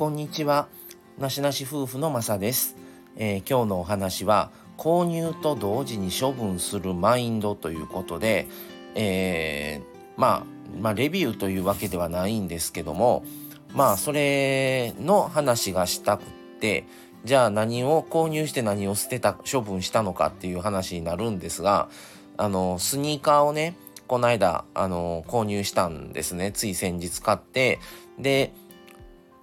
こんにちは。なしなし夫婦のまさです、えー、今日のお話は購入と同時に処分するマインドということで、えー、まあ、まあ、レビューというわけではないんですけども、まあ、それの話がしたくって、じゃあ何を購入して何を捨てた、処分したのかっていう話になるんですが、あの、スニーカーをね、この間、あの、購入したんですね。つい先日買って。で、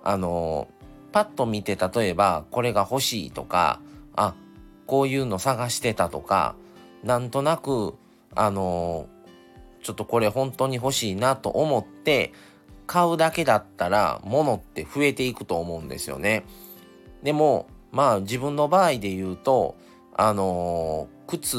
あの、パッと見て、例えば、これが欲しいとか、あ、こういうの探してたとか、なんとなく、あの、ちょっとこれ本当に欲しいなと思って、買うだけだったら、物って増えていくと思うんですよね。でも、まあ自分の場合で言うと、あの靴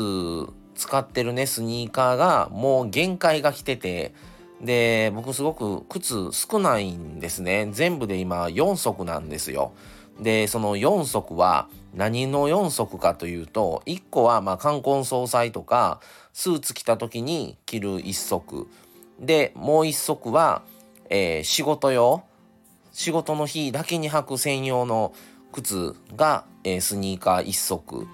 使ってるね、スニーカーがもう限界が来てて、で、僕すごく靴少ないんですね。全部で今4足なんですよ。で、その4足は何の4足かというと、1個はまあ冠婚葬祭とか、スーツ着た時に着る1足。で、もう1足は、えー、仕事用。仕事の日だけに履く専用の靴が、えー、スニーカー1足。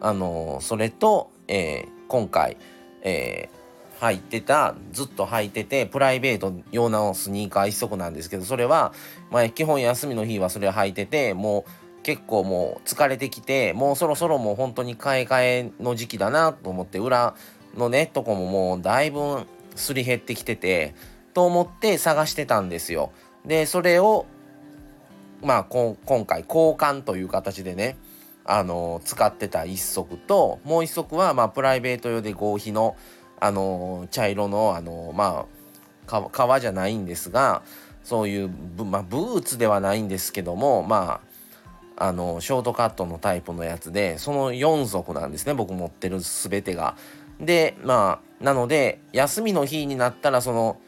あのー、それと、え、今回、えー、履いてたずっと履いててプライベート用のスニーカー一足なんですけどそれは、まあ、基本休みの日はそれを履いててもう結構もう疲れてきてもうそろそろもう本当に買い替えの時期だなと思って裏のねとこももうだいぶすり減ってきててと思って探してたんですよ。でそれをまあ今回交換という形でねあの使ってた一足ともう一足はまあプライベート用で合皮のあの茶色のあのまあ革じゃないんですがそういうブ,、まあ、ブーツではないんですけどもまああのショートカットのタイプのやつでその4足なんですね僕持ってる全てが。でまあなので休みの日になったらその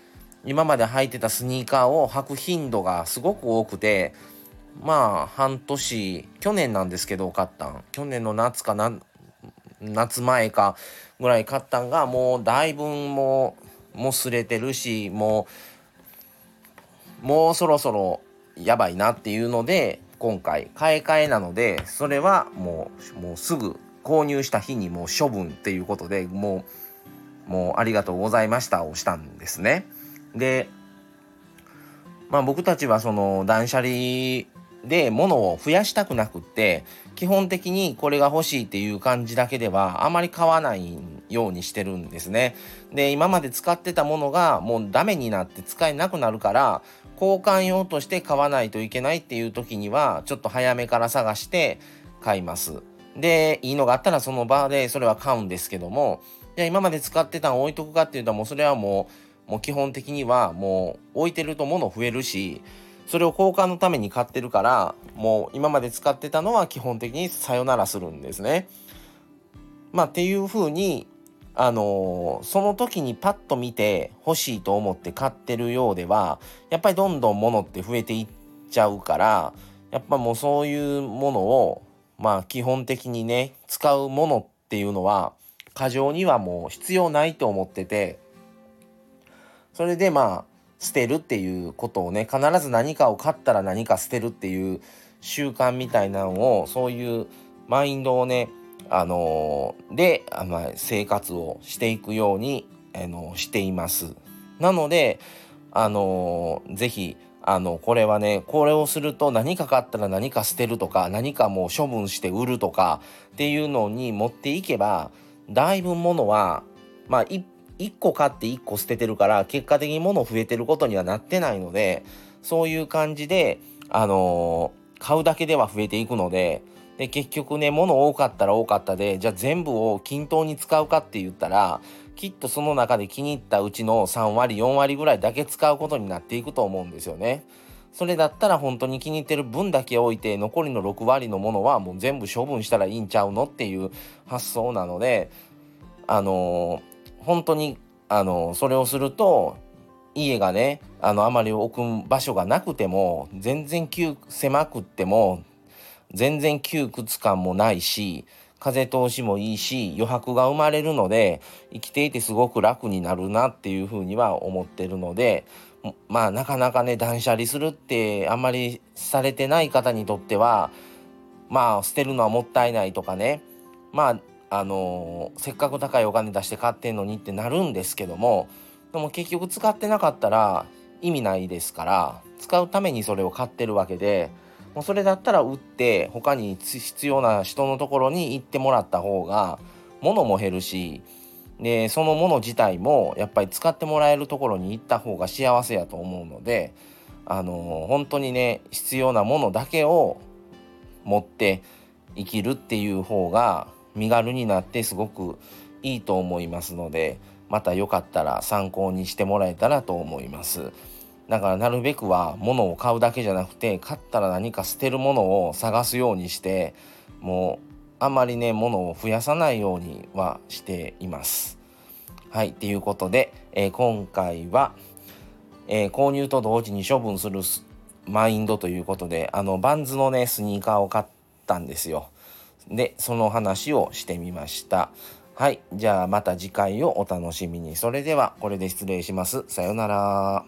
今まで履いてたスニーカーを履く頻度がすごく多くてまあ半年去年なんですけど買ったん去年の夏かな夏前かぐらい買ったんがもうだいぶもうもすれてるしもうもうそろそろやばいなっていうので今回買い替えなのでそれはもうもうすぐ購入した日にもう処分っていうことでもうもうありがとうございましたをしたんですね。でまあ僕たちはその断捨離で物を増やしたくなくって基本的にこれが欲しいっていう感じだけではあまり買わないようにしてるんですね。で今まで使ってたものがもうダメになって使えなくなるから交換用として買わないといけないっていう時にはちょっと早めから探して買います。でいいのがあったらその場でそれは買うんですけどもじゃ今まで使ってたの置いとくかっていうともうそれはもうもう基本的にはもう置いてると物増えるしそれを交換のために買ってるからもう今まで使ってたのは基本的にさよならするんですね。まあっていうふうにあのー、その時にパッと見て欲しいと思って買ってるようではやっぱりどんどん物って増えていっちゃうからやっぱもうそういうものをまあ基本的にね使うものっていうのは過剰にはもう必要ないと思っててそれでまあ捨てるっていうことをね必ず何かを買ったら何か捨てるっていう習慣みたいなのをそういうマインドをねあのー、で、まあ、生活をしていくように、あのー、しています。なのであのー、ぜひあのこれはねこれをすると何か買ったら何か捨てるとか何かもう処分して売るとかっていうのに持っていけばだいぶものはまあ一1個買って1個捨ててるから結果的に物増えてることにはなってないのでそういう感じであのー、買うだけでは増えていくのでで結局ね物多かったら多かったでじゃあ全部を均等に使うかって言ったらきっとその中で気に入ったうちの3割4割ぐらいだけ使うことになっていくと思うんですよね。それだったら本当に気に入ってる分だけ置いて残りの6割のものはもう全部処分したらいいんちゃうのっていう発想なのであのー本当にあのそれをすると家がねあのあまり置く場所がなくても全然窮狭くっても全然窮屈感もないし風通しもいいし余白が生まれるので生きていてすごく楽になるなっていうふうには思ってるのでまあなかなかね断捨離するってあんまりされてない方にとってはまあ捨てるのはもったいないとかね。まああの、せっかく高いお金出して買ってんのにってなるんですけどもでも結局使ってなかったら意味ないですから使うためにそれを買ってるわけでもうそれだったら売って他に必要な人のところに行ってもらった方が物も減るしでそのもの自体もやっぱり使ってもらえるところに行った方が幸せやと思うのであの本当にね必要なものだけを持って生きるっていう方が身軽になってすごくいいと思いますのでまたよかったら参考にしてもらえたらと思います。だからなるべくは物を買うだけじゃなくて買ったら何か捨てるものを探すようにしてもうあんまりね物を増やさないようにはしています。はいということで、えー、今回は、えー、購入と同時に処分するマインドということであのバンズのねスニーカーを買ったんですよ。でその話をしてみました。はい。じゃあまた次回をお楽しみに。それではこれで失礼します。さようなら。